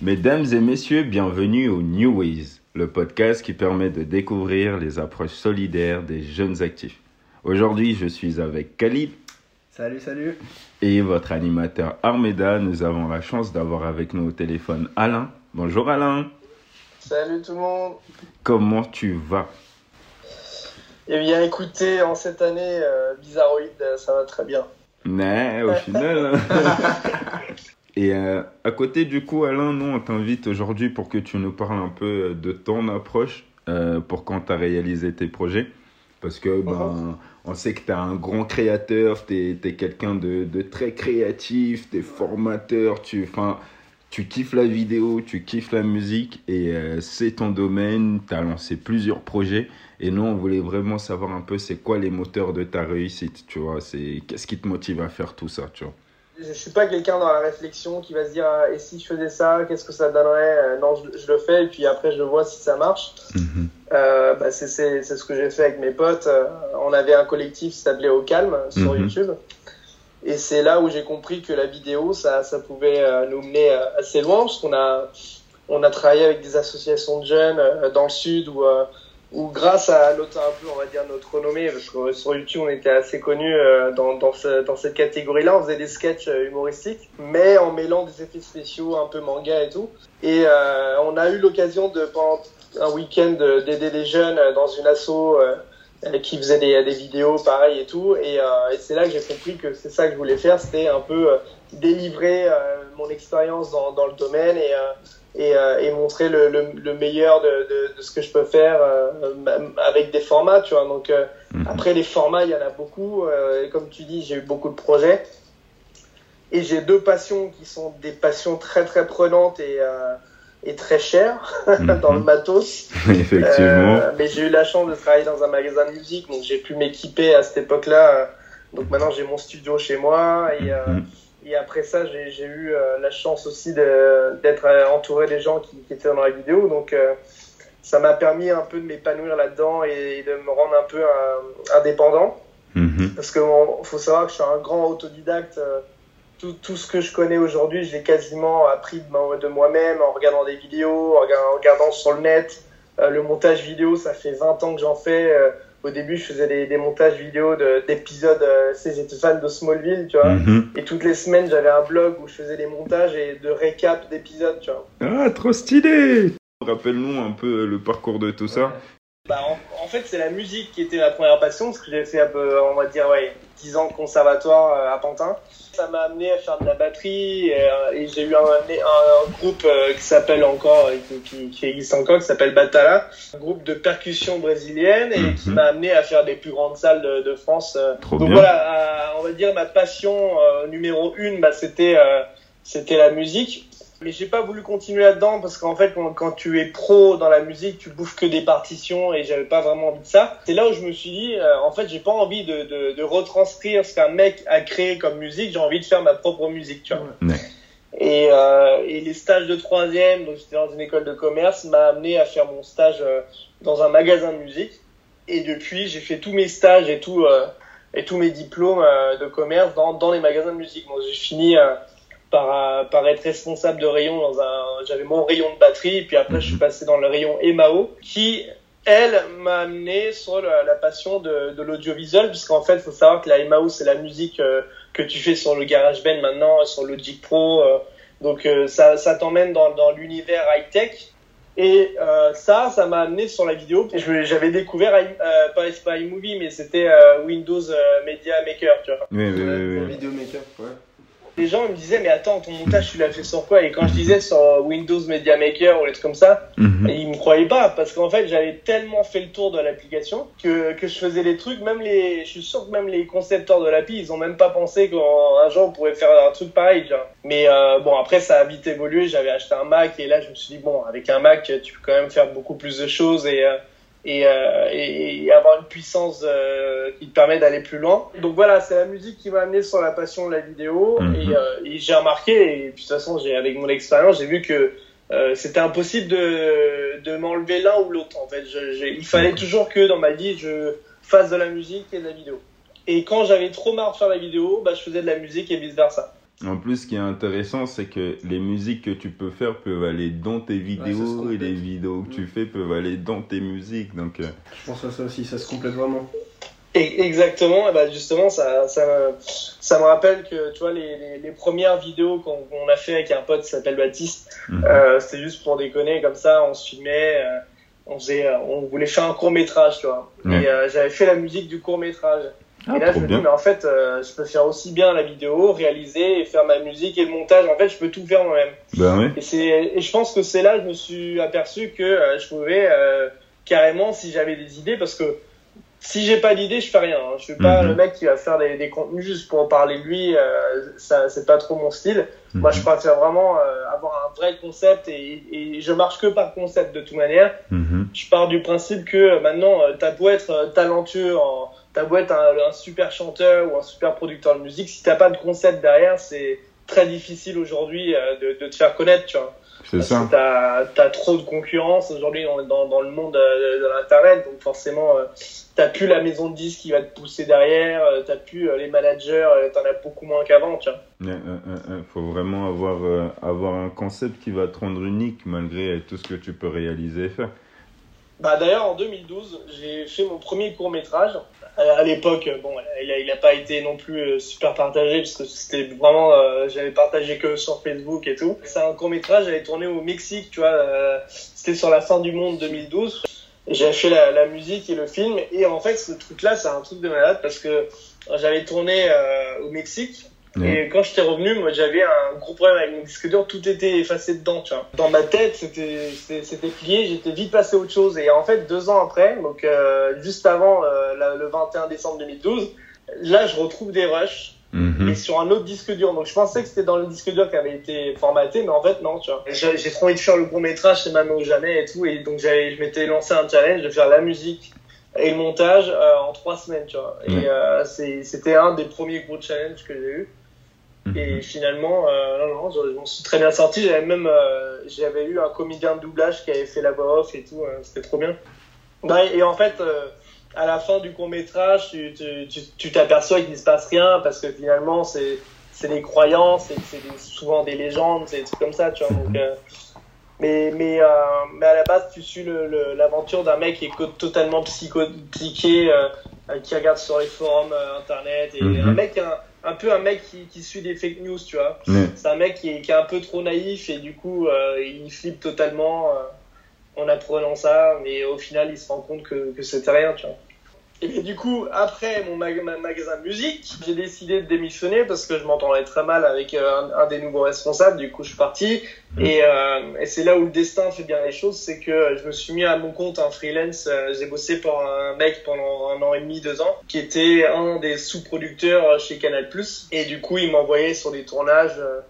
Mesdames et messieurs, bienvenue au New Ways, le podcast qui permet de découvrir les approches solidaires des jeunes actifs. Aujourd'hui, je suis avec Khalid. Salut, salut. Et votre animateur Armeda. Nous avons la chance d'avoir avec nous au téléphone Alain. Bonjour Alain. Salut tout le monde. Comment tu vas? Eh bien, écoutez, en cette année euh, bizarroïde, ça va très bien. Mais au final. Et euh, à côté du coup, Alain, nous, on t'invite aujourd'hui pour que tu nous parles un peu euh, de ton approche euh, pour quand tu as réalisé tes projets. Parce que ben, on sait que tu es un grand créateur, tu es, quelqu'un de, de, très créatif, tu es formateur, tu, tu kiffes la vidéo, tu kiffes la musique et c'est ton domaine, tu as lancé plusieurs projets. Et nous, on voulait vraiment savoir un peu c'est quoi les moteurs de ta réussite, tu vois, c'est qu'est-ce qui te motive à faire tout ça, tu vois? Je suis pas quelqu'un dans la réflexion qui va se dire ah, et si je faisais ça, qu'est-ce que ça donnerait? Euh, Non, je, le fais et puis après je vois si ça marche. Mhm. euh, bah, c'est ce que j'ai fait avec mes potes. On avait un collectif qui s'appelait Au Calme sur mhm. YouTube. Et c'est là où j'ai compris que la vidéo, ça, ça pouvait nous mener assez loin parce qu'on a, on a travaillé avec des associations de jeunes dans le sud où ou grâce à notre un peu on va dire notre renommée parce que sur YouTube on était assez connu euh, dans dans, ce, dans cette catégorie là on faisait des sketchs euh, humoristiques mais en mêlant des effets spéciaux un peu manga et tout. Et euh, on a eu l'occasion de pendant un week-end d'aider des jeunes dans une asso qui faisait des, des vidéos pareil et tout. Et, et c'est là que j'ai compris que c'est ça que je voulais faire. C'était un peu délivrer mon expérience dans, dans le domaine et et, euh, et montrer le, le, le meilleur de, de, de, ce que je peux faire euh, avec des formats, tu vois. Donc euh, mhm. après les formats, il y en a beaucoup. et comme tu dis, j'ai eu beaucoup de projets. Et j'ai deux passions qui sont des passions très très prenantes et, et très chères dans le mhm. matos. Effectivement. mais j'ai eu la chance de travailler dans un magasin de musique, donc j'ai pu m'équiper à cette époque-là. Donc maintenant j'ai mon studio chez moi et mhm. Et après ça, j'ai eu euh, la chance aussi d'être euh, entouré des gens qui, qui, étaient dans la vidéo. Donc, euh, ça m'a permis un peu de m'épanouir là-dedans et, de me rendre un peu indépendant. Mm-hmm. Parce qu'il faut savoir que je suis un grand autodidacte. Tout, tout ce que je connais aujourd'hui, je l'ai quasiment appris de, moi-même en regardant des vidéos, en regardant sur le net. le montage vidéo, ça fait 20 ans que j'en fais au début, je faisais des, des montages vidéo d'épisodes. Euh, j'étais fan de Smallville, tu vois. Mhm. Et toutes les semaines, j'avais un blog où je faisais des montages et de récap d'épisodes, tu vois. Ah, trop stylé Rappelle-nous un peu le parcours de tout ça. Bah, en, fait, c'est la musique qui était ma première passion, parce que j'ai fait un peu, on va dire, ouais, 10 ans de conservatoire euh, à Pantin. Ça m'a amené à faire de la batterie, et, euh, j'ai eu un, un, groupe euh, qui s'appelle encore, qui, qui, existe encore, qui s'appelle Batala, un groupe de percussion brésilienne, et qui mhm. m'a amené à faire des plus grandes salles de, de France. Donc voilà, on va dire, ma passion numéro une, bah, c'était c'était la musique. Mais j'ai pas voulu continuer là-dedans parce qu'en fait, quand, tu es pro dans la musique, tu bouffes que des partitions et j'avais pas vraiment envie de ça. C'est là où je me suis dit, euh, en fait, j'ai pas envie de, de, de, retranscrire ce qu'un mec a créé comme musique. J'ai envie de faire ma propre musique, tu vois. Et, euh, et les stages de troisième, donc j'étais dans une école de commerce, m'a amené à faire mon stage euh, dans un magasin de musique. Et depuis, j'ai fait tous mes stages et tout euh, et tous mes diplômes de commerce dans, dans les magasins de musique. Donc j'ai fini par, par être responsable de rayon dans un, j'avais mon rayon de batterie, puis après je suis mhm. passé dans le rayon EMAO, qui, elle, m'a amené sur la, passion de, de l'audiovisuel, puisqu'en fait, il faut savoir que la EMAO, c'est la musique euh, que tu fais sur le GarageBand maintenant, sur Logic Pro, euh, donc euh, ça, ça t'emmène dans, dans l'univers high-tech. Et ça, ça m'a amené sur la vidéo. J'avais découvert, pas, pas iMovie, mais c'était Windows Media Maker, tu vois. Oui, oui, oui. Video Maker, ouais les gens me disaient mais attends ton montage tu l'as fait sur quoi? Et quand je disais sur Windows Media Maker ou les trucs comme ça mhm. ils me croyaient pas parce qu'en fait j'avais tellement fait le tour de l'application que, que je faisais les trucs même les je suis sûr que même les concepteurs de l'appli ils ont même pas pensé qu'un jour on pourrait faire un truc pareil genre. mais euh, bon après ça a vite évolué j'avais acheté un Mac et là je me suis dit bon avec un Mac tu peux quand même faire beaucoup plus de choses et euh, et, euh, et, avoir une puissance euh, qui te permet d'aller plus loin. Donc voilà, c'est la musique qui m'a amené sur la passion de la vidéo mhm. et, euh, et j'ai remarqué et de toute façon j'ai avec mon expérience j'ai vu que c'était impossible de, de m'enlever l'un ou l'autre en fait. Je, il fallait toujours que dans ma vie je fasse de la musique et de la vidéo. Et quand j'avais trop marre de faire la vidéo, bah, je faisais de la musique et vice versa. En plus, ce qui est intéressant, c'est que les musiques que tu peux faire peuvent aller dans tes vidéos se et les vidéos que tu fais peuvent aller dans tes musiques. Donc, euh, Je pense à ça aussi, ça se complète vraiment. Et- Exactement, et bah justement, ça, ça, me, ça me rappelle que tu vois, les, les, les premières vidéos qu'on a fait avec un pote qui s'appelle Baptiste, mhm. euh, c'était juste pour déconner, comme ça, on se filmait, euh, on, faisait, euh, on voulait faire un court métrage, tu vois. Ouais. Et euh, j'avais fait la musique du court métrage. Ah, et là, je me dis, mais en fait, euh, je peux faire aussi bien la vidéo, réaliser et faire ma musique et le montage. En fait, je peux tout faire moi-même. Ben ouais. Et, et je pense que c'est là que je me suis aperçu que euh, je pouvais euh, carrément, si j'avais des idées, parce que si j'ai pas d'idée, je fais rien. Hein. Je suis pas Mhm. le mec qui va faire des, des contenus juste pour parler de lui. Ça, c'est pas trop mon style. Moi, je Mhm. préfère vraiment avoir un vrai concept et, et je marche que par concept de toute manière. Mhm. Je pars du principe que maintenant, euh, t'as beau être talentueux, en, t'as beau être un, un super chanteur ou un super producteur de musique, si t'as pas de concept derrière, c'est très difficile aujourd'hui euh, de, de te faire connaître, tu vois. C'est ça. t'as as trop de concurrence aujourd'hui dans, dans le monde euh, de l'internet, donc forcément euh, t'as plus la maison de disques qui va te pousser derrière, t'as plus les managers, t'en as beaucoup moins qu'avant, tu vois. Il faut vraiment avoir, euh, avoir un concept qui va te rendre unique malgré tout ce que tu peux réaliser et faire. Bah d'ailleurs en 2012 j'ai fait mon premier court métrage. À l'époque bon il a, il a pas été non plus euh, super partagé parce que c'était vraiment euh, j'avais partagé que sur Facebook et tout. C'est un court métrage j'avais tourné au Mexique tu vois euh, c'était sur la fin du monde 2012. Et J'avais fait la, la musique et le film et en fait ce truc là c'est un truc de malade parce que j'avais tourné euh, au Mexique Et quand j'étais revenu, moi j'avais un gros problème avec mon disque dur, tout était effacé dedans, tu vois. Dans ma tête, c'était plié, j'étais vite passé à autre chose. Et en fait, deux ans après, donc euh, juste avant euh, la- le 21 décembre 2012, là je retrouve des rushs, mais sur un autre disque dur. Donc je pensais que c'était dans le disque dur qui avait été formaté, mais en fait non, tu vois. J'ai j'ai trop envie de faire le court métrage, c'est maintenant ou jamais et tout. Et donc j'avais, je m'étais lancé un challenge de faire la musique et le montage euh, en trois semaines, tu vois. Et euh, c'est- c'était un des premiers gros challenges que j'ai eu. Et Mhm. finalement, euh, non, non, je, je m'en suis très bien sorti. J'avais même, euh, j'avais eu un comédien de doublage qui avait fait la voix off et tout. euh, C'était trop bien. Ouais, et en fait, euh, à la fin du court métrage, tu tu- tu- tu t'aperçois qu'il ne se passe rien parce que finalement, c'est des croyances c'est souvent des légendes, c'est des trucs comme ça, tu vois. Donc, euh, mais mais mais à la base, tu suis l'aventure d'un mec qui est totalement psycho, psyché, qui regarde sur les forums internet et Mhm. un mec un, un peu un mec qui, qui suit des fake news, tu vois. C'est un mec qui est, qui est un peu trop naïf et du coup euh, il flippe totalement euh, en apprenant ça, mais au final il se rend compte que, que c'était rien, tu vois. Et bien, du coup, après mon mag- ma- magasin de musique, j'ai décidé de démissionner parce que je m'entendais très mal avec euh, un, un des nouveaux responsables. Du coup, je suis parti. Et, euh, et c'est là où le destin fait bien les choses, c'est que je me suis mis à mon compte en freelance. Euh, J'ai bossé pour un mec pendant un an et demi, deux ans, qui était un des sous-producteurs chez Canal+. Et du coup, il m'envoyait sur des tournages euh,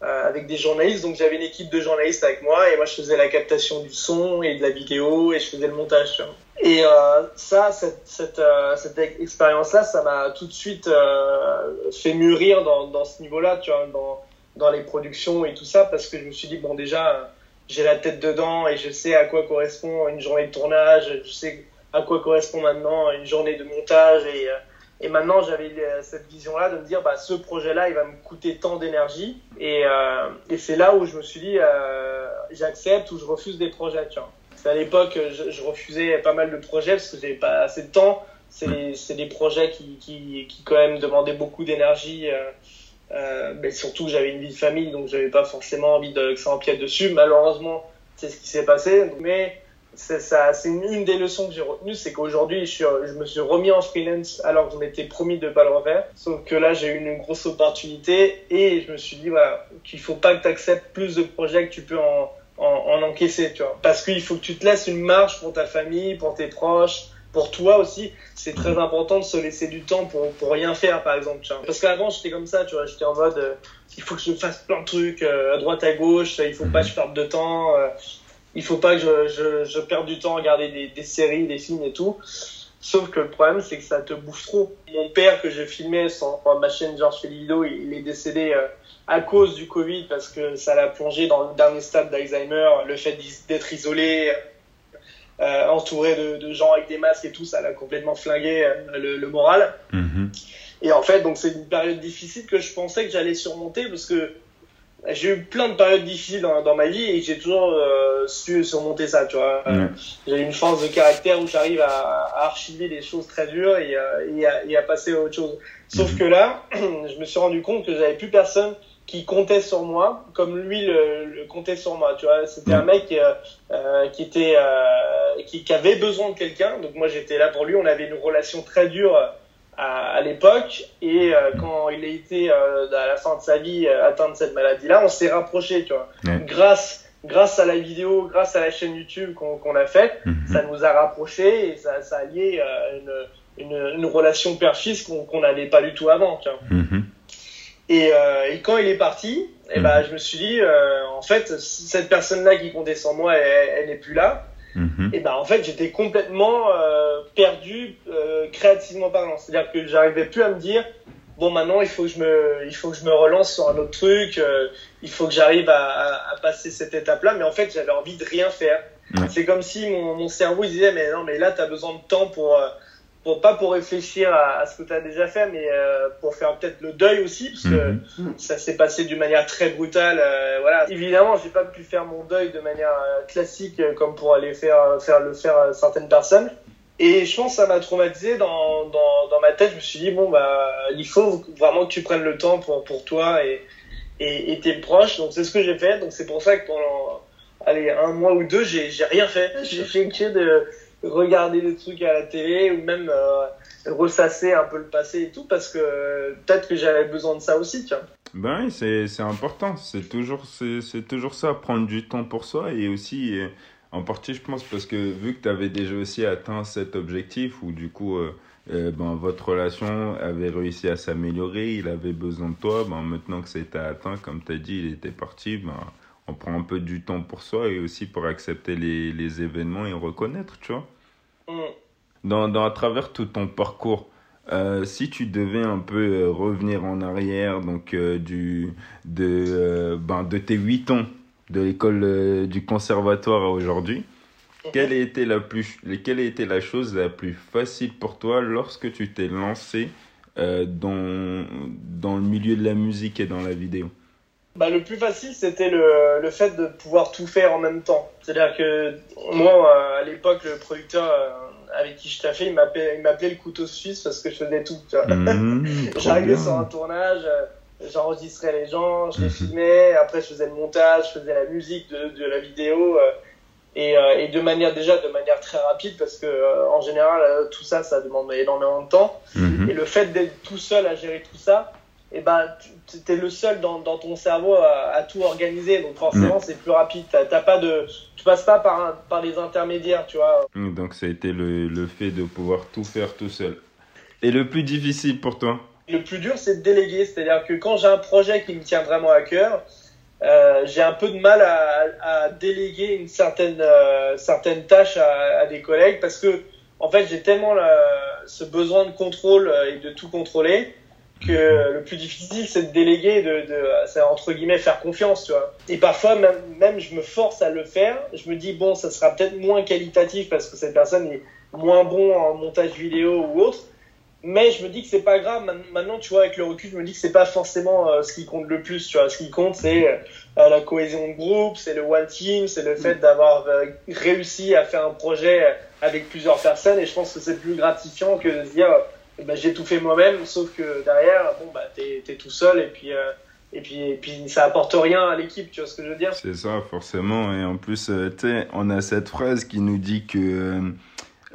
avec des journalistes. Donc j'avais une équipe de journalistes avec moi et moi je faisais la captation du son et de la vidéo et je faisais le montage. Et euh, ça, cette, euh, expérience-là, ça m'a tout de suite euh, fait mûrir dans, ce niveau-là, tu vois, dans, dans les productions et tout ça, parce que je me suis dit, bon déjà, euh, j'ai la tête dedans et je sais à quoi correspond une journée de tournage, je sais à quoi correspond maintenant une journée de montage et, euh, et maintenant j'avais euh, cette vision-là de me dire, bah, ce projet-là, il va me coûter tant d'énergie et, euh, et c'est là où je me suis dit, euh, j'accepte ou je refuse des projets, tu vois. C'est à l'époque, je, je refusais pas mal de projets parce que j'avais pas assez de temps. C'est des, des projets qui, qui, qui quand même demandaient beaucoup d'énergie. Euh, mais surtout, j'avais une vie de famille, donc j'avais pas forcément envie de que ça empiète dessus. Malheureusement, c'est ce qui s'est passé. Mais c'est une, des leçons que j'ai retenues, c'est qu'aujourd'hui, je, me suis remis en freelance alors que je m'étais promis de pas le refaire. Sauf que là, j'ai eu une grosse opportunité et je me suis dit voilà qu'il faut pas que tu acceptes plus de projets que tu peux en, en, en encaisser, tu vois. Parce qu'il faut que tu te laisses une marge pour ta famille, pour tes proches, pour toi aussi. C'est très important de se laisser du temps pour, pour rien faire, par exemple, tu vois. Parce qu'avant, j'étais comme ça, tu vois. J'étais en mode, euh, il faut que je fasse plein de trucs, euh, à droite, à gauche, il faut pas que je perde de temps, euh, il faut pas que je, je, je perde du temps à regarder des, des séries, des films et tout. Sauf que le problème, c'est que ça te bouffe trop. Mon père, que j'ai filmé sur ma chaîne Georges Felido, il, il est décédé euh, à cause du Covid parce que ça l'a plongé dans le dernier stade d'Alzheimer. Le fait d'être isolé, euh, entouré de, de, gens avec des masques et tout, ça l'a complètement flingué euh, le, le, moral. Mhm. Et en fait, donc c'est une période difficile que je pensais que j'allais surmonter parce que j'ai eu plein de périodes difficiles dans, dans ma vie et j'ai toujours euh, su surmonter ça, tu vois. Ouais. J'ai une force de caractère où j'arrive à, à archiver des choses très dures et, euh, et, à, et à passer à autre chose. Sauf Mhm. que là, je me suis rendu compte que j'avais plus personne qui comptait sur moi comme lui le, le comptait sur moi, tu vois. C'était Mhm. un mec euh, euh, qui était euh, qui, qui avait besoin de quelqu'un, donc moi j'étais là pour lui. On avait une relation très dure à, à l'époque et euh, quand il a été euh, à la fin de sa vie euh, atteint de cette maladie-là, on s'est rapprochés, tu vois. Ouais. Grâce grâce à la vidéo, grâce à la chaîne YouTube qu'on a faite, Mhm. ça nous a rapprochés et ça, ça a lié euh, une, une, une relation père-fils qu'on qu'on n'avait pas du tout avant. Tu vois. Mhm. Et, euh, et quand il est parti, eh ben, je me suis dit, euh, en fait, cette personne-là qui comptait sur moi, elle n'est plus là. Mhm. Et ben en fait, j'étais complètement euh, perdu euh, créativement parlant. C'est-à-dire que j'arrivais plus à me dire, bon maintenant il faut que je me, il faut que je me relance sur un autre truc. euh, il faut que j'arrive à, à, à passer cette étape-là. Mais en fait, j'avais envie de rien faire. C'est comme si mon, mon cerveau il disait, mais non, mais là, tu as besoin de temps pour, euh, pour pas pour réfléchir à, à ce que tu as déjà fait, mais euh, pour faire peut-être le deuil aussi, parce que Mhm. ça s'est passé d'une manière très brutale. euh, voilà. Évidemment, j'ai pas pu faire mon deuil de manière euh, classique euh, comme pour aller faire, faire le faire à certaines personnes. Et je pense que ça m'a traumatisé dans, dans, dans ma tête. Je me suis dit, bon, bah, il faut vraiment que tu prennes le temps pour, pour toi et, et, et tes proches. Donc, c'est ce que j'ai fait. Donc, c'est pour ça que pendant, allez, un mois ou deux, j'ai, j'ai rien fait. J'ai fait que de regarder des trucs à la télé ou même euh, ressasser un peu le passé et tout parce que euh, peut-être que j'avais besoin de ça aussi, tu vois. Ben oui, c'est important. C'est toujours, c'est c'est toujours ça, prendre du temps pour soi et aussi, euh, en partie, je pense, parce que vu que tu avais déjà aussi atteint cet objectif où du coup, ben, votre relation avait réussi à s'améliorer, il avait besoin de toi, ben, maintenant que c'était atteint, comme tu as dit, il était parti, ben, on prend un peu du temps pour soi et aussi pour accepter les, les événements et reconnaître, tu vois. Mm. Dans, dans, à travers tout ton parcours, euh, si tu devais un peu euh, revenir en arrière, donc euh, du, de, euh, ben, de tes 8 ans de l'école du conservatoire à aujourd'hui, quelle, a été la plus, quelle a été la chose la plus facile pour toi lorsque tu t'es lancé dans, dans le milieu de la musique et dans la vidéo? Bah, le plus facile, c'était le, le fait de pouvoir tout faire en même temps. C'est-à-dire que moi, euh, à l'époque, le producteur euh, avec qui je taffais, il m'appelait il m'appelait le couteau suisse parce que je faisais tout. Mmh, J'arrivais sur un tournage, euh, j'enregistrais les gens, je les Mhm. filmais, après je faisais le montage, je faisais la musique de, de la vidéo. et, et de manière déjà de manière très rapide parce que en général tout ça ça demande énormément de temps Mhm. et le fait d'être tout seul à gérer tout ça et ben tu es le seul dans, dans ton cerveau à, à tout organiser. Donc forcément c'est plus rapide. T'as t'as pas de tu passes pas par un- par les intermédiaires tu vois. Donc ça a été le, le fait de pouvoir tout faire tout seul. Et le plus difficile pour toi? Le plus dur c'est de déléguer. C'est à dire que quand j'ai un projet qui me tient vraiment à cœur euh, j'ai un peu de mal à, à déléguer une certaine euh, certaine tâche à, à des collègues parce que en fait j'ai tellement la- ce besoin de contrôle euh, et de tout contrôler que le plus difficile c'est de déléguer de, de c'est entre guillemets faire confiance tu vois. Et parfois même, même je me force à le faire. Je me dis bon ça sera peut-être moins qualitatif parce que cette personne est moins bon en montage vidéo ou autre. Mais je me dis que c'est pas grave. Maintenant tu vois avec le recul je me dis que c'est pas forcément euh, ce qui compte le plus tu vois. Ce qui compte c'est euh, la cohésion de groupe c'est le one team c'est le fait d'avoir euh, réussi à faire un projet avec plusieurs personnes. Et je pense que c'est plus gratifiant que de se dire ben, j'ai tout fait moi-même sauf que derrière bon bah t'es es tout seul et puis euh, et puis et puis ça apporte rien à l'équipe tu vois ce que je veux dire? C'est ça, forcément. Et en plus, euh, on a cette phrase qui nous dit que euh,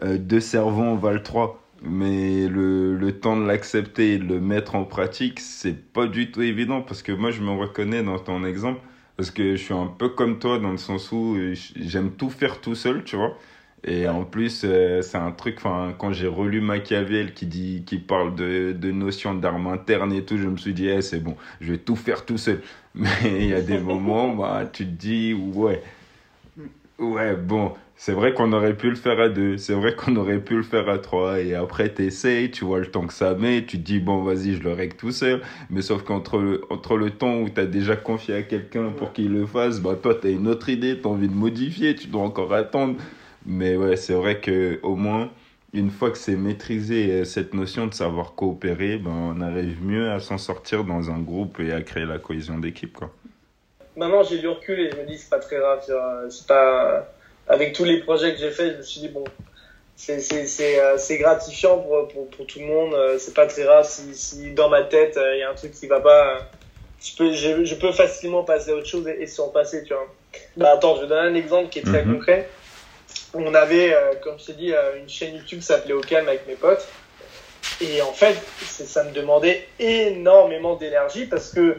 euh, deux cerveaux valent trois. Mais le, le temps de l'accepter et de le mettre en pratique, c'est pas du tout évident. Parce que moi, je me reconnais dans ton exemple. Parce que je suis un peu comme toi dans le sens où j'aime tout faire tout seul, tu vois. Et en plus, euh, c'est un truc, quand j'ai relu Machiavel qui dit, qui parle de, de notions d'armes internes et tout, je me suis dit, eh, c'est bon, je vais tout faire tout seul. Mais il y a des moments, bah, tu te dis, ouais, ouais, bon, c'est vrai qu'on aurait pu le faire à deux, c'est vrai qu'on aurait pu le faire à trois, et après t'essayes, tu vois le temps que ça met, tu te dis, bon, vas-y, je le règle tout seul, mais sauf qu'entre le, entre le temps où t'as déjà confié à quelqu'un pour qu'il le fasse, bah, toi, t'as une autre idée, t'as envie de modifier, tu dois encore attendre. Mais ouais, c'est vrai que au moins, une fois que c'est maîtrisé, euh, cette notion de savoir coopérer, ben, on arrive mieux à s'en sortir dans un groupe et à créer la cohésion d'équipe. Quoi. Maintenant, j'ai du recul et je me dis c'est pas très grave. C'est pas... Avec tous les projets que j'ai faits, je me suis dit, bon, c'est euh, gratifiant pour, pour, pour, tout le monde. Euh, c'est pas très grave si, si dans ma tête, il y a un truc qui va pas. Je peux, je, je peux facilement passer à autre chose et, s'en passer, tu vois. Bah, attends, je vais donner un exemple qui est très mhm. concret on avait, euh, comme je t'ai dit, euh, une chaîne YouTube qui s'appelait Au Calme avec mes potes. Et en fait, ça me demandait énormément d'énergie parce que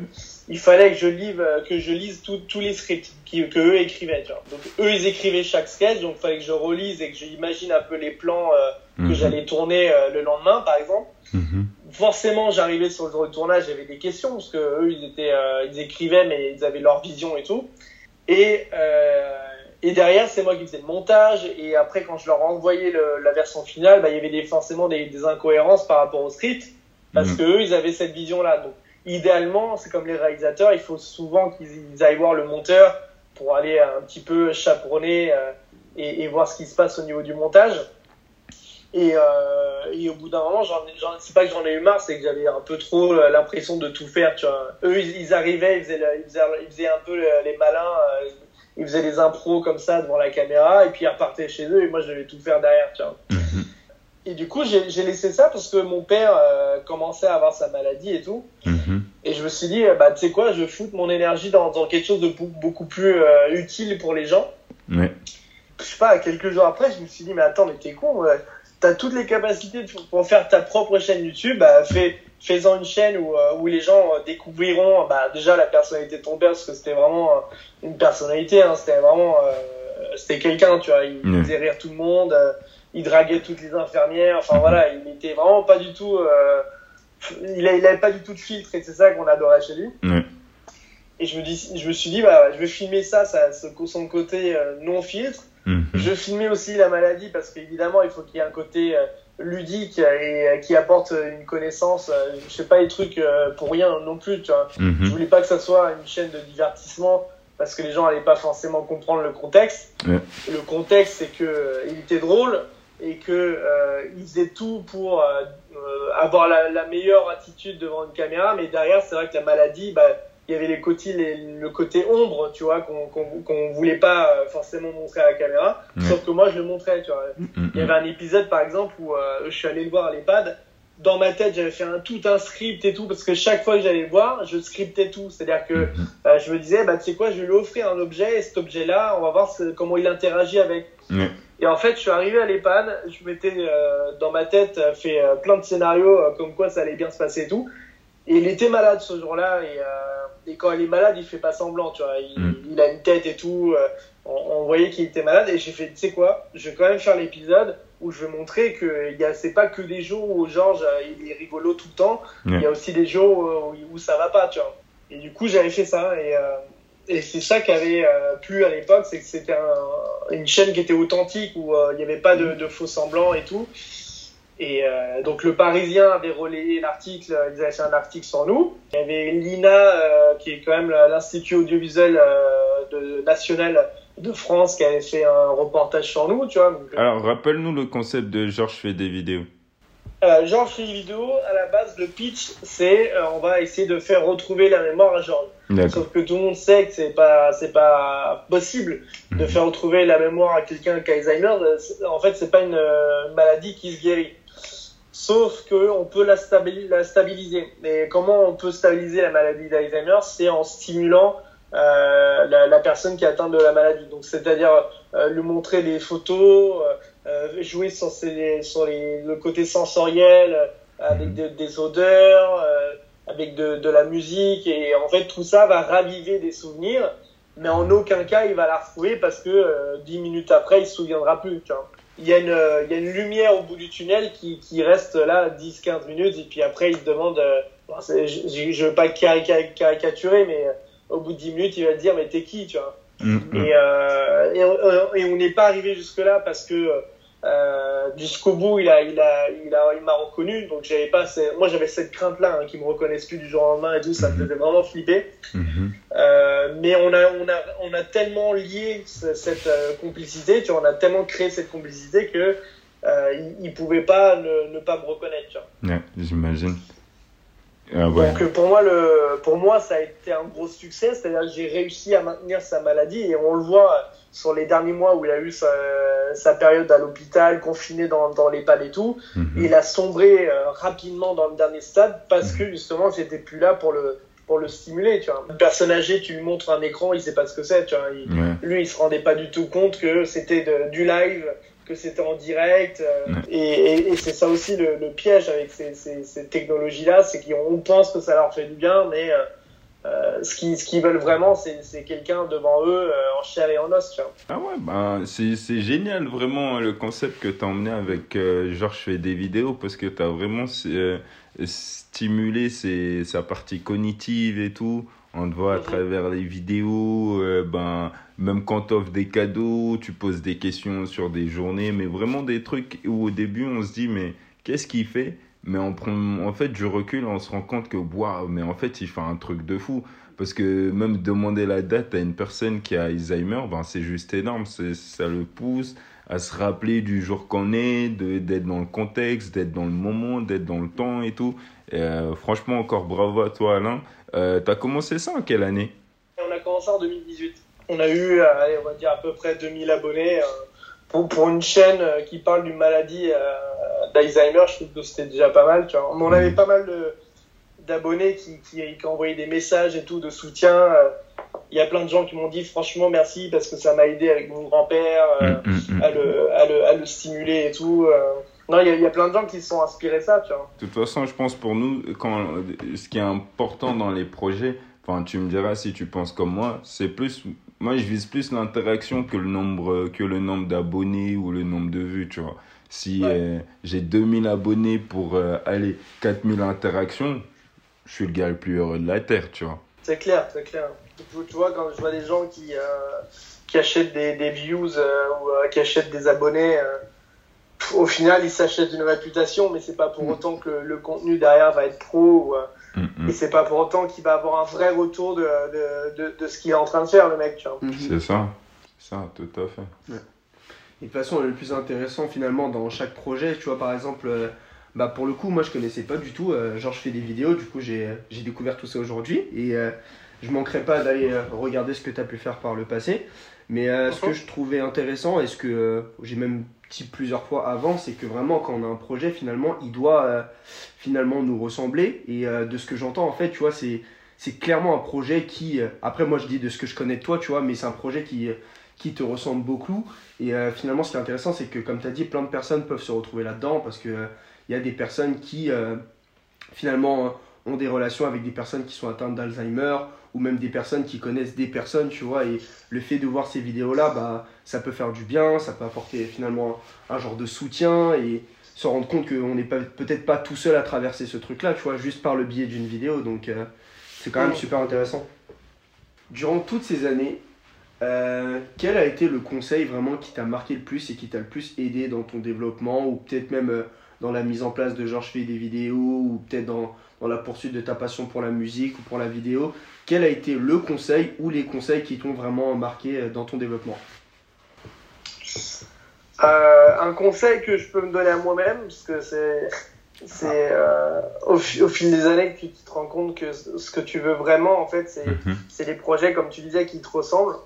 il fallait que je lise, euh, que je lise tous les scripts qui, que eux écrivaient. Donc eux, ils écrivaient chaque sketch, donc il fallait que je relise et que j'imagine un peu les plans que mhm. j'allais tourner le lendemain, par exemple. Mhm. Forcément, j'arrivais sur le tournage, j'avais des questions parce que eux, ils étaient, ils écrivaient, mais ils avaient leur vision et tout. Et et derrière, c'est moi qui faisais le montage. Et après, quand je leur envoyais le, la version finale, bah, il y avait des, forcément des, des, incohérences par rapport au script. Parce mmh. que eux, ils avaient cette vision-là. Donc, idéalement, c'est comme les réalisateurs, il faut souvent qu'ils aillent voir le monteur pour aller un petit peu chaperonner euh, et, et, voir ce qui se passe au niveau du montage. Et, euh, et au bout d'un moment, c'est pas que j'en ai eu marre, c'est que j'avais un peu trop l'impression de tout faire. Tu vois. Eux, ils, ils arrivaient, ils faisaient, ils, faisaient, ils faisaient, un peu les malins. Euh, ils faisaient des impros comme ça devant la caméra et puis ils repartaient chez eux et moi je devais tout faire derrière, tu vois. Mhm. Et du coup, j'ai laissé ça parce que mon père euh, commençait à avoir sa maladie et tout. Mhm. Et je me suis dit, bah, tu sais quoi, je foute mon énergie dans, dans quelque chose de beaucoup plus euh, utile pour les gens. Je sais pas, quelques jours après, je me suis dit, mais attends, mais t'es con, t'as toutes les capacités pour faire ta propre chaîne YouTube, bah, fais, faisant une chaîne où, euh, où les gens euh, découvriront bah, déjà la personnalité de ton père parce que c'était vraiment euh, une personnalité hein, c'était vraiment c'était quelqu'un tu vois. Il faisait rire tout le monde il draguait toutes les infirmières. Enfin mhm. voilà il était vraiment pas du tout il, avait, pas du tout de filtre et c'est ça qu'on adorait chez lui. Et je me dis je me suis dit bah je vais filmer ça ça son côté non filtre mhm. je filmais aussi la maladie parce qu'évidemment il faut qu'il y ait un côté ludique et qui apporte une connaissance. Euh, je fais pas les trucs euh, pour rien non plus, tu vois. Mhm. Je voulais pas que ça soit une chaîne de divertissement parce que les gens allaient pas forcément comprendre le contexte. Le contexte, c'est que euh, il était drôle et que il faisait tout pour avoir la, meilleure attitude devant une caméra, mais derrière, c'est vrai que la maladie, bah, il y avait les côtés, le côté ombre, tu vois, qu'on qu'on voulait pas euh, forcément montrer à la caméra. Sauf que moi, je le montrais, tu vois. Mm, mm, il y avait mm. un épisode, par exemple, où euh, je suis allé le voir à l'EHPAD. Dans ma tête, j'avais fait un, tout un script et tout, parce que chaque fois que j'allais le voir, je scriptais tout. C'est-à-dire que euh, je me disais, bah, tu sais quoi, je vais lui offrir un objet, et cet objet-là, on va voir comment il interagit avec. Et en fait, je suis arrivé à l'EHPAD, je m'étais dans ma tête fait plein de scénarios comme quoi ça allait bien se passer et tout. Et il était malade ce jour-là et et quand il est malade, il fait pas semblant, tu vois. Il, mm. a une tête et tout. Euh, on, voyait qu'il était malade et j'ai fait, tu sais quoi, je vais quand même faire l'épisode où je vais montrer que y a, c'est pas que des jours où Georges euh, il est rigolo tout le temps. Il y a aussi des jours où, où, ça va pas, tu vois. Et du coup, j'avais fait ça et, euh, et c'est ça qui avait plu à l'époque, c'est que c'était une chaîne qui était authentique où il n'y avait pas de, de faux semblants et tout. Et euh, donc le Parisien avait relayé l'article, ils avaient fait un article sur nous. Il y avait l'INA, euh, qui est quand même l'Institut audiovisuel euh, de, national de France, qui avait fait un reportage sur nous, tu vois. Alors rappelle-nous le concept de Georges fait des vidéos. Georges fait des vidéos, à la base, le pitch, c'est on va essayer de faire retrouver la mémoire à Georges. Sauf que tout le monde sait que c'est pas c'est pas possible de mhm. faire retrouver la mémoire à quelqu'un qui a Alzheimer. En fait, c'est pas une maladie qui se guérit. Sauf qu'on peut la, stabiliser. Mais comment on peut stabiliser la maladie d'Alzheimer? C'est en stimulant euh, la, la, personne qui est atteinte de la maladie. Donc, c'est-à-dire euh, lui montrer des photos, euh, jouer sur, ses, sur les, le côté sensoriel, avec mhm. des odeurs, avec de, de, la musique. Et en fait, tout ça va raviver des souvenirs. Mais en aucun cas, il va la retrouver parce que dix minutes après, il se souviendra plus. Tu vois il y, a une, il y a une lumière au bout du tunnel qui, qui reste là 10-15 minutes et puis après il se demande, euh, je, je veux pas caricaturer mais euh, au bout de 10 minutes il va te dire mais t'es qui tu vois? Mm, mm. et, euh, et, et, on n'est pas arrivé jusque là parce que euh, jusqu'au bout, il a, il a, il a, il m'a reconnu. Donc j'avais pas, moi j'avais cette crainte-là, hein, qu'il me reconnaisse plus du jour au lendemain et tout. Ça me mhm. faisait vraiment flipper. Mhm. euh, mais on a, on a, on a tellement lié cette euh, complicité, tu vois, on a tellement créé cette complicité que il, pouvait pas ne, pas me reconnaître. Tu vois. Ouais, j'imagine. Ah Donc pour moi, le, pour moi, ça a été un gros succès. C'est-à-dire que j'ai réussi à maintenir sa maladie et on le voit sur les derniers mois où il a eu sa, sa période à l'hôpital, confiné dans, dans l'EHPAD et tout. Mhm. Il a sombré euh, rapidement dans le dernier stade parce mhm. que justement, j'étais plus là pour le, pour le stimuler, tu vois. Une personne âgée, tu lui montres un écran, il sait pas ce que c'est, tu vois. Lui, il se rendait pas du tout compte que c'était du live, que c'était en direct. Euh, et, c'est ça aussi le, piège avec ces, technologies-là, c'est qu'on pense que ça leur fait du bien, mais euh, euh, ce qu'ils ce veulent vraiment, c'est quelqu'un devant eux en chair et en os. Tu vois. Ah ouais, bah, c'est génial vraiment le concept que tu as emmené avec Georges fait des vidéos parce que tu as vraiment stimulé sa partie cognitive et tout. On te voit à mhm. travers les vidéos, ben, même quand tu offres des cadeaux, tu poses des questions sur des journées, mais vraiment des trucs où au début on se dit mais qu'est-ce qu'il fait? Mais prend en fait du recul, on se rend compte que waouh, mais en fait il fait un truc de fou. Parce que même demander la date à une personne qui a Alzheimer, ben c'est juste énorme. Ça le pousse à se rappeler du jour qu'on est, d'être dans le contexte, d'être dans le moment, d'être dans le temps et tout. Euh, franchement, encore bravo à toi Alain. Euh, tu as commencé ça en quelle année? On a commencé en 2018 on a eu, on va dire, à peu près 2000 abonnés. Euh, pour, pour une chaîne euh, qui parle d'une maladie euh, d'Alzheimer, je trouve que c'était déjà pas mal. Tu vois. On avait pas mal d'abonnés qui, qui, qui, envoyaient des messages et tout de soutien. Il y a plein de gens qui m'ont dit franchement merci parce que ça m'a aidé avec mon grand-père mm, mm, mm. à, le, à, le, à, le, stimuler et tout. Non, il y, a, il y, a plein de gens qui se sont inspirés ça, tu vois. De toute façon, je pense pour nous, quand, ce qui est important dans les projets, enfin, tu me diras si tu penses comme moi, c'est plus moi, je vise plus l'interaction que le nombre, que le nombre d'abonnés ou le nombre de vues, tu vois. Si euh, j'ai 2000 abonnés pour euh, aller 4000 interactions, je suis le gars le plus heureux de la Terre, tu vois. C'est clair, c'est clair. Tu vois, quand je vois des gens qui, euh, qui achètent des, des views ou qui achètent des abonnés, au final, ils s'achètent une réputation, mais c'est pas pour mm. autant que le, contenu derrière va être pro. Ou, Mm, mm. Et c'est pas pour autant qu'il va avoir un vrai retour de, de, de, ce qu'il est en train de faire, le mec. Tu vois. C'est ça, ça, tout à fait. Et de toute façon, le plus intéressant finalement dans chaque projet, tu vois, par exemple, euh, bah pour le coup, moi je connaissais pas du tout. Euh, genre, je fais des vidéos, du coup, j'ai découvert tout ça aujourd'hui. Et euh, je manquerai pas d'aller regarder ce que tu as pu faire par le passé. Mais ce que je trouvais intéressant, et ce que j'ai même dit plusieurs fois avant, c'est que vraiment, quand on a un projet, finalement, il doit finalement nous ressembler. Et euh, de ce que j'entends, en fait, tu vois, c'est, c'est clairement un projet qui, euh, après moi je dis de ce que je connais de toi, tu vois, mais c'est un projet qui, euh, qui te ressemble beaucoup. Et finalement, ce qui est intéressant, c'est que, comme tu as dit, plein de personnes peuvent se retrouver là-dedans parce qu'il il y a des personnes qui, finalement, ont des relations avec des personnes qui sont atteintes d'Alzheimer ou même des personnes qui connaissent des personnes, tu vois, et le fait de voir ces vidéos-là, bah, ça peut faire du bien, ça peut apporter finalement un genre de soutien, et, se rendre compte qu'on n'est peut-être pas tout seul à traverser ce truc-là, tu vois, juste par le biais d'une vidéo. Donc, euh, c'est quand même super intéressant. Durant toutes ces années, euh, quel a été le conseil vraiment qui t'a marqué le plus et qui t'a le plus aidé dans ton développement ou peut-être même euh, dans la mise en place de Georges fait des vidéos ou peut-être dans, dans, la poursuite de ta passion pour la musique ou pour la vidéo? Quel a été le conseil ou les conseils qui t'ont vraiment marqué dans ton développement? Euh, un conseil que je peux me donner à moi-même, parce que c'est c'est euh, au, fil des années que tu te rends compte que ce que tu veux vraiment, en fait, c'est mhm. c'est les projets, comme tu disais, qui te ressemblent.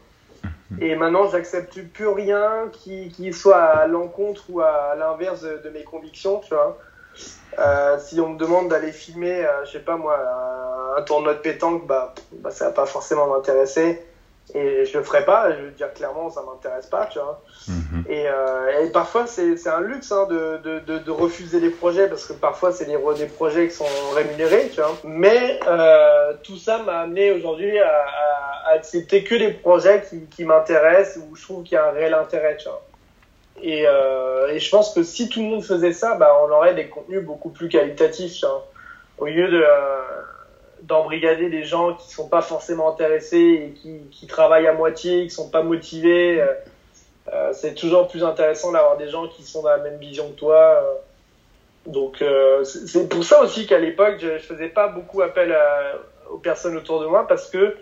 Mhm. Et maintenant, j'accepte plus rien qui, qui soit à l'encontre ou à l'inverse de, mes convictions, tu vois. Euh, si on me demande d'aller filmer, euh, je sais pas moi, un, tournoi de pétanque, bah, bah ça va pas forcément m'intéresser et je le ferai pas je veux dire clairement ça m'intéresse pas tu vois. Mhm. et, euh, et, parfois c'est un luxe hein, de, de, de, refuser les projets parce que parfois c'est des, des projets qui sont rémunérés tu vois. Mais euh, tout ça m'a amené aujourd'hui à, à, accepter que les projets qui, qui m'intéressent où je trouve qu'il y a un réel intérêt tu vois. Et, euh, et je pense que si tout le monde faisait ça bah on aurait des contenus beaucoup plus qualitatifs tu vois. Au lieu de euh, d'embrigader des gens qui sont pas forcément intéressés et qui, qui travaillent à moitié, qui sont pas motivés. Euh, euh c'est toujours plus intéressant d'avoir des gens qui sont dans la même vision que toi. Euh. Donc euh, c'est pour ça aussi qu'à l'époque je, je faisais pas beaucoup appel à, aux personnes autour de moi parce que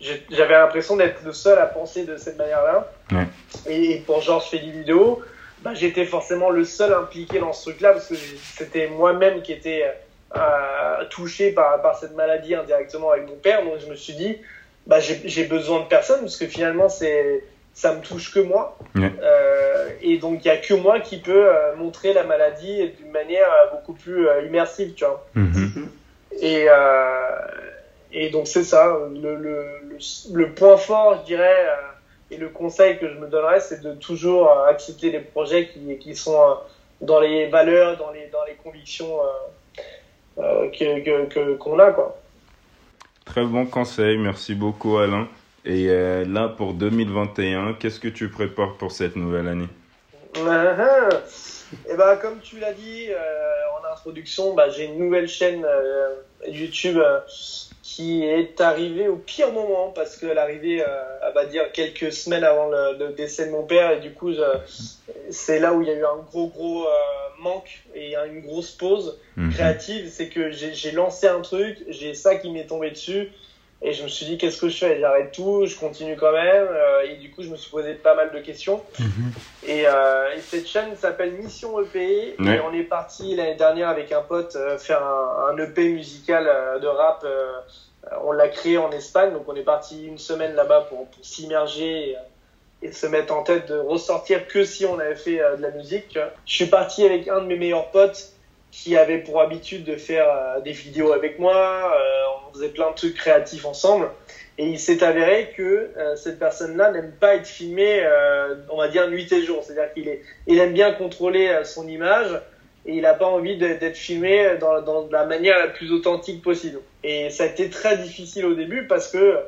j'avais l'impression d'être le seul à penser de cette manière-là. Ouais. Et, pour genre je fais des vidéos, bah, j'étais forcément le seul impliqué dans ce truc-là parce que c'était moi-même qui était touché par, par cette maladie indirectement avec mon père. Donc je me suis dit, bah, j'ai besoin de personne parce que finalement c'est ça me touche que moi. Euh, et donc, il n'y a que moi qui peut euh, montrer la maladie d'une manière euh, beaucoup plus immersive, tu vois. Mhm. Et, et donc, c'est ça. Le, le, le, point fort, je dirais, et le conseil que je me donnerais, c'est de toujours accepter les projets qui, qui sont dans les valeurs, dans les, dans les convictions qu'on que, qu'on a, quoi. Très bon conseil. Merci beaucoup, Alain. Et euh, là, pour 2021, qu'est-ce que tu prépares pour cette nouvelle année? Et eh ben, Comme tu l'as dit euh, en introduction, bah, j'ai une nouvelle chaîne euh, YouTube qui est arrivée au pire moment parce qu'elle arrivée, à va dire, quelques semaines avant le, décès de mon père. Et du coup, c'est là où il y a eu un gros, gros manque et une grosse pause mhm. créative. C'est que j'ai lancé un truc, j'ai ça qui m'est tombé dessus et je me suis dit, qu'est-ce que je fais? J'arrête tout, je continue quand même. Euh, et du coup, je me suis posé pas mal de questions. Mhm. et, euh, et, cette chaîne s'appelle Mission EP. Et on est parti l'année dernière avec un pote euh, faire un, un, EP musical de rap. on l'a créé en Espagne. Donc on est parti une semaine là-bas pour, pour s'immerger. Et, se mettre en tête de ressortir que si on avait fait de la musique. Je suis parti avec un de mes meilleurs potes qui avait pour habitude de faire des vidéos avec moi on faisait plein de trucs créatifs ensemble. Et il s'est avéré que euh, cette personne-là n'aime pas être filmée, euh, on va dire nuit et jour. C'est-à-dire qu'il il aime bien contrôler euh, son image et il n'a pas envie d'être filmé dans, dans, la manière la plus authentique possible. Et ça a été très difficile au début parce que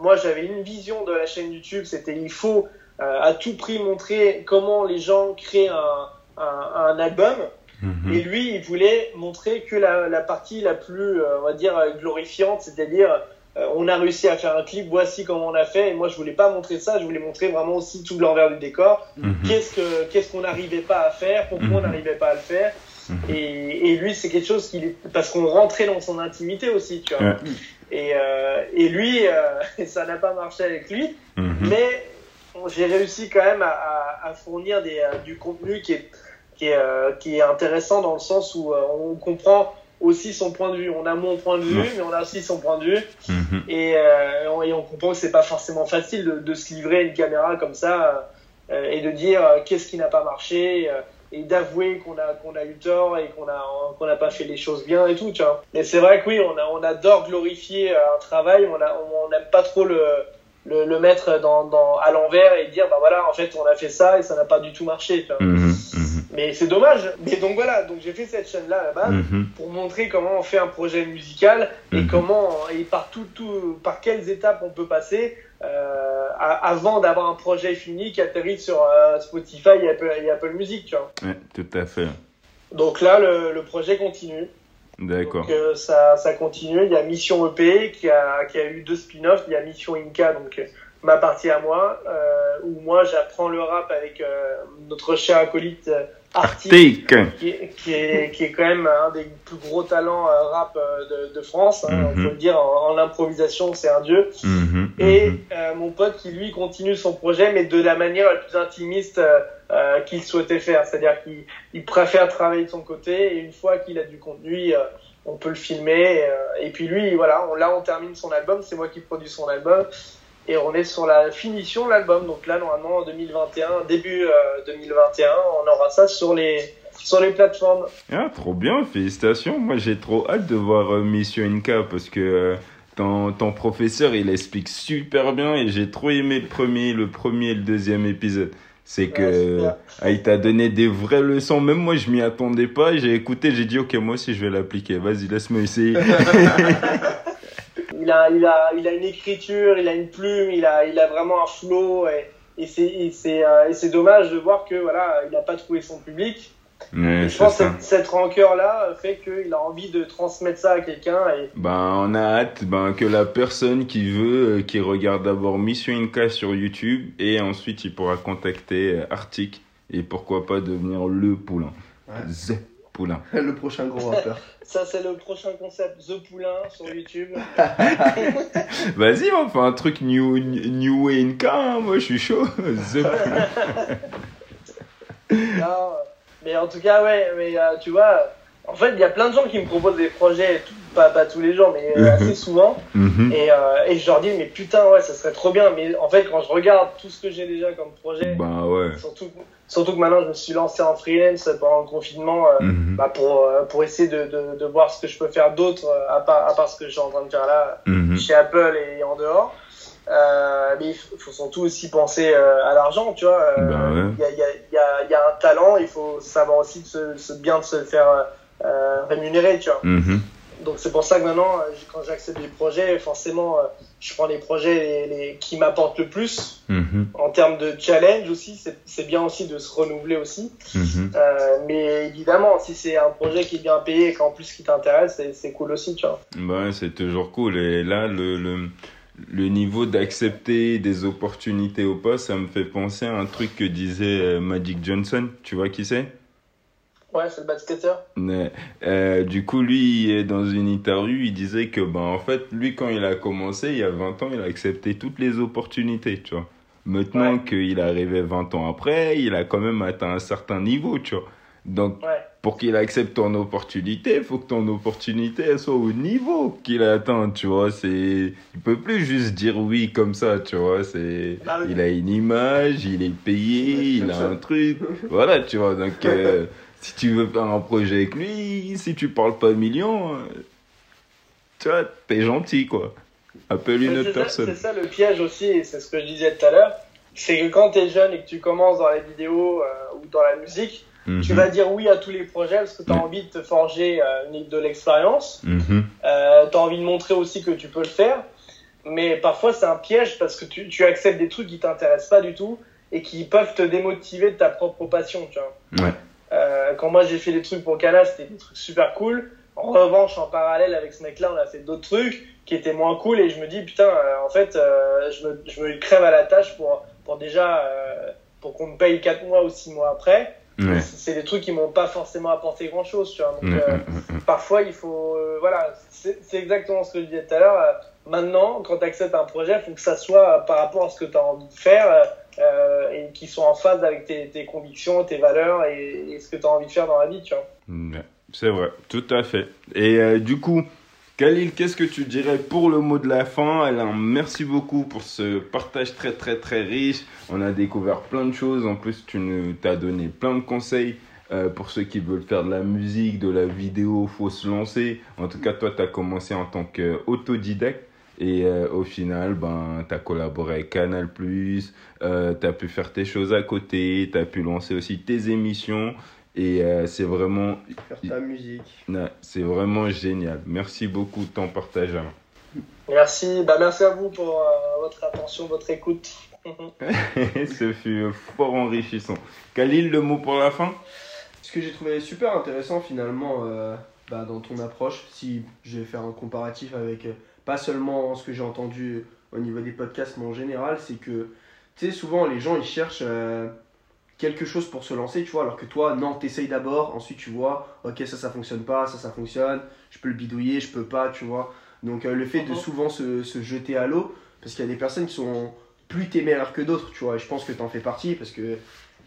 moi j'avais une vision de la chaîne YouTube, c'était il faut à tout prix montrer comment les gens créent un, un, un album Mhm. Et lui, il voulait montrer que la, la partie la plus, euh, on va dire, glorifiante, c'est-à-dire euh, on a réussi à faire un clip, voici comment on a fait. Et moi, je voulais pas montrer ça, je voulais montrer vraiment aussi tout l'envers du décor. Mhm. Qu'est-ce que qu'est-ce qu'on n'arrivait pas à faire, pourquoi on mhm. n'arrivait pas à le faire. Et, et, lui, c'est quelque chose qu'il parce qu'on rentrait dans son intimité aussi, tu vois. Et, euh, et lui, euh, ça n'a pas marché avec lui, mais j'ai réussi quand même à, à, à fournir des, du contenu qui est qui est, euh, qui est intéressant dans le sens où euh, on comprend aussi son point de vue. On a mon point de vue, mais on a aussi son point de vue. Mhm. Et, euh, on, et, on, comprend que c'est pas forcément facile de, de, se livrer une caméra comme ça euh, et de dire qu'est-ce qui n'a pas marché et d'avouer qu'on a qu'on a eu tort et qu'on a qu'on n'a pas fait les choses bien et tout. Tu vois. Mais c'est vrai que oui, on a on adore glorifier un travail. On a on n'aime pas trop le le, le mettre dans, dans, à l'envers et dire bah voilà en fait on a fait ça et ça n'a pas du tout marché. Tu vois. Mais c'est dommage. Mais donc voilà, donc j'ai fait cette chaîne là là-bas mhm. pour montrer comment on fait un projet musical et mhm. comment et par tout, tout, par quelles étapes on peut passer euh, avant d'avoir un projet fini qui atterrit sur euh, Spotify et Apple, et Apple Music, tu vois. Ouais, tout à fait. Donc là, le, le projet continue. D'accord. Donc euh, ça, ça continue. Il y a Mission EP qui a, qui a eu deux spin-offs. Il y a Mission Inca, donc ma partie à moi, où moi j'apprends le rap avec notre cher acolyte euh, Arctic, qui, est, qui, est, qui est quand même un des plus gros talents euh, rap euh, de, de, France, hein, on mhm. peut le dire, en, improvisation, c'est un dieu. Mhm, Et mhm. mon pote qui lui continue son projet, mais de la manière la plus intimiste qu'il souhaitait faire, c'est-à-dire qu'il il préfère travailler de son côté, et une fois qu'il a du contenu, on peut le filmer. Et, puis lui, voilà, on, là on termine son album, c'est moi qui produis son album et on est sur la finition de l'album. Donc là, normalement, en 2021, début 2021, euh, on aura ça sur les, sur les plateformes. Ah, trop bien, félicitations. Moi, j'ai trop hâte de voir euh, Mission NK parce que euh, ton, ton, professeur, il explique super bien et j'ai trop aimé le premier, le premier et le deuxième épisode. C'est que ah, il t'a donné des vraies leçons. Même moi, je m'y attendais pas. J'ai écouté, j'ai dit, ok, moi aussi, je vais l'appliquer. Vas-y, laisse-moi essayer. il a, il a, il a une écriture, il a une plume, il a, il a vraiment un flow et, et c'est, c'est, euh, c'est dommage de voir que voilà, il n'a pas trouvé son public. je pense que cette, rancœur-là fait qu'il a envie de transmettre ça à quelqu'un. Et... Ben, on a hâte ben, que la personne qui veut, euh, qui regarde d'abord Mission Inca sur YouTube et ensuite il pourra contacter euh, Arctic et pourquoi pas devenir le poulain. Ouais. Le prochain gros rappeur. Ça, c'est le prochain concept. The Poulain sur YouTube. Vas-y, on fait un truc New, new Way hein. Moi, je suis chaud. The Poulain. Non, mais en tout cas, ouais, mais euh, tu vois, en fait, il y a plein de gens qui me proposent des projets, tout- pas, pas tous les jours, mais euh, assez souvent. Mhm. Et, euh, et je leur dis, mais putain, ouais, ça serait trop bien. Mais en fait, quand je regarde tout ce que j'ai déjà comme projet, Bah ouais. surtout, surtout que maintenant je me suis lancé en freelance pendant le confinement euh, Mhm. bah, pour, euh, pour essayer de, de, de voir ce que je peux faire d'autre euh, à part, à part ce que je suis en train de faire là Mhm. chez Apple et en dehors. Euh, mais il faut, surtout aussi penser à l'argent, tu vois. Bah ouais. Il y, a, il y, a, il y, a, y a un talent, il faut savoir aussi de se, se- bien de se faire euh, rémunérer, tu vois. Mhm. Donc c'est pour ça que maintenant, quand j'accepte des projets, forcément, je prends les projets les, les, qui m'apportent le plus. Mhm. En termes de challenge aussi, c'est bien aussi de se renouveler aussi. Mhm. Euh, mais évidemment, si c'est un projet qui est bien payé et qu'en plus qui t'intéresse, c'est- cool aussi, tu vois. Bah c'est toujours cool. Et là, le, le, le niveau d'accepter des opportunités ou pas, ça me fait penser à un truc que disait euh, Magic Johnson. Tu vois qui c'est? Ouais, c'est le basketteur. Mais, euh, du coup, lui, dans une interview, il disait que, ben, en fait, lui, quand il a commencé, il y a 20 ans, il a accepté toutes les opportunités, tu vois. Maintenant Ouais. qu'il arrivé 20 ans après, il a quand même atteint un certain niveau, tu vois. Donc, Ouais. pour qu'il accepte ton opportunité, il faut que ton opportunité elle soit au niveau qu'il a atteint, tu vois. Il peut plus juste dire oui comme ça, tu vois. Ah oui. il a une image, il est payé, il a un truc, voilà, tu vois. Donc, euh, si tu veux faire un projet avec lui, si tu parles pas millions, euh, tu vois, t'es gentil, quoi. Appelle une autre ça- personne. C'est ça le piège aussi, et c'est ce que je disais tout à l'heure. C'est que quand tu es jeune et que tu commences dans les vidéos euh, ou dans la musique, tu Mhm. vas dire oui à tous les projets parce que tu as Ouais. envie de te forger euh, de l'expérience. Mhm. Euh, tu as envie de montrer aussi que tu peux le faire. Mais parfois, c'est un piège parce que tu, tu acceptes des trucs qui t'intéressent pas du tout et qui peuvent te démotiver de ta propre passion. Tu vois. Ouais. Euh, quand moi j'ai fait des trucs pour Cana, c'était des trucs super cool. En revanche, en parallèle avec ce mec-là, on a fait d'autres trucs qui étaient moins cool et je me dis putain, euh, en fait, euh, je, me, je me crève à la tâche pour, pour déjà pour qu'on me paye 4 mois ou 6 mois après. Ouais. C'est des trucs qui m'ont pas forcément apporté grand-chose, tu vois. Donc, Mhm. euh, parfois il faut voilà c'est exactement ce que je disais tout à l'heure maintenant quand tu acceptes un projet il faut que ça soit par rapport à ce que tu as envie de faire euh, et qui soit en phase avec tes, convictions tes valeurs et, ce que tu as envie de faire dans la vie tu vois c'est vrai, tout à fait. Et euh, du coup, Khalil, qu'est-ce que tu dirais pour le mot de la fin? Alain, merci beaucoup pour ce partage très très très riche. On a découvert plein de choses. En plus, tu nous as donné plein de conseils euh, pour ceux qui veulent faire de la musique, de la vidéo. faut se lancer. En tout cas, toi, tu as commencé en tant qu'autodidacte. Et euh, au final, ben, tu as collaboré avec Canal+, euh, tu as pu faire tes choses à côté, tu as pu lancer aussi tes émissions. Et euh, c'est vraiment Faire ta musique. C'est vraiment génial. Merci beaucoup de ton partage. Merci bah merci à vous pour euh, votre attention votre écoute Ce fut fort enrichissant. Khalil, le mot pour la fin? Ce que j'ai trouvé super intéressant finalement euh, bah, dans ton approche, si je vais faire un comparatif avec euh, pas seulement ce que j'ai entendu au niveau des podcasts, mais en général, c'est que tu sais, souvent les gens ils cherchent euh, quelque chose pour se lancer, tu vois, alors que toi, non, t'essayes d'abord, ensuite tu vois, ok, ça ça fonctionne pas, ça ça fonctionne, je peux le bidouiller, je peux pas, tu vois. Donc euh, le fait de souvent se, se jeter à l'eau, parce qu'il y a des personnes qui sont plus téméraires que d'autres, tu vois, et je pense que t'en fais partie, parce que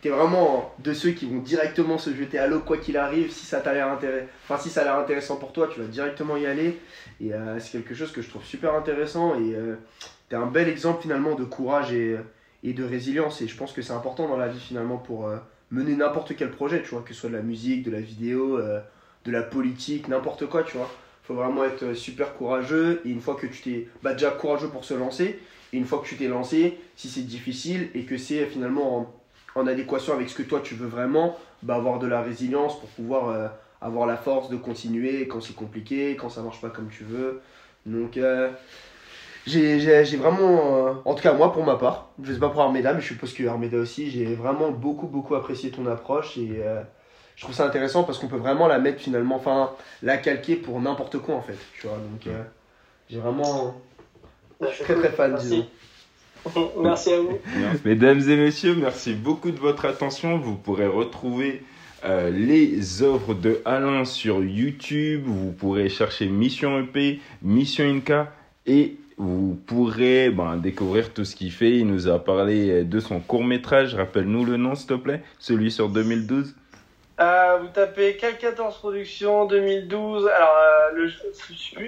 t'es vraiment de ceux qui vont directement se jeter à l'eau quoi qu'il arrive si ça t'a l'air enfin si ça a l'air intéressant pour toi tu vas directement y aller. Et euh, c'est quelque chose que je trouve super intéressant et euh, t'es un bel exemple finalement de courage et, et de résilience. Et je pense que c'est important dans la vie finalement pour euh, mener n'importe quel projet tu vois que ce soit de la musique de la vidéo euh, de la politique n'importe quoi tu vois. Faut vraiment être euh, super courageux et une fois que tu t'es bah déjà courageux pour se lancer et une fois que tu t'es lancé si c'est difficile et que c'est finalement en, adéquation avec ce que toi tu veux vraiment, bah, avoir de la résilience pour pouvoir euh, avoir la force de continuer quand c'est compliqué, quand ça marche pas comme tu veux. Donc euh, j'ai vraiment, euh, en tout cas moi pour ma part, je sais pas pour Armeda, mais je suppose que Armeda aussi, j'ai vraiment beaucoup beaucoup apprécié ton approche et euh, je trouve ça intéressant parce qu'on peut vraiment la mettre finalement, enfin la calquer pour n'importe quoi en fait, tu vois. Donc j'ai vraiment, je suis très très fan. disons. merci à vous Mesdames et messieurs, merci beaucoup de votre attention. Vous pourrez retrouver euh, les œuvres de Alain sur YouTube. Vous pourrez chercher Mission EP, Mission Inca et vous pourrez ben, découvrir tout ce qu'il fait. Il nous a parlé de son court métrage. Rappelle-nous le nom, s'il te plaît. Celui sur 2012. Euh, vous tapez Cal 14 Productions 2012. Alors, euh, le,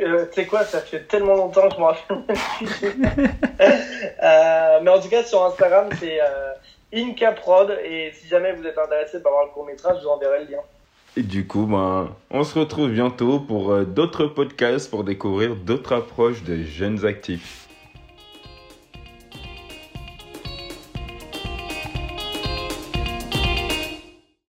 euh, tu sais quoi, ça fait tellement longtemps que je me rappelle euh, mais en tout cas, sur Instagram, c'est euh, Incaprod. Et si jamais vous êtes intéressé par voir le court métrage, je vous enverrai le lien. Et du coup, ben, on se retrouve bientôt pour d'autres podcasts pour découvrir d'autres approches des jeunes actifs.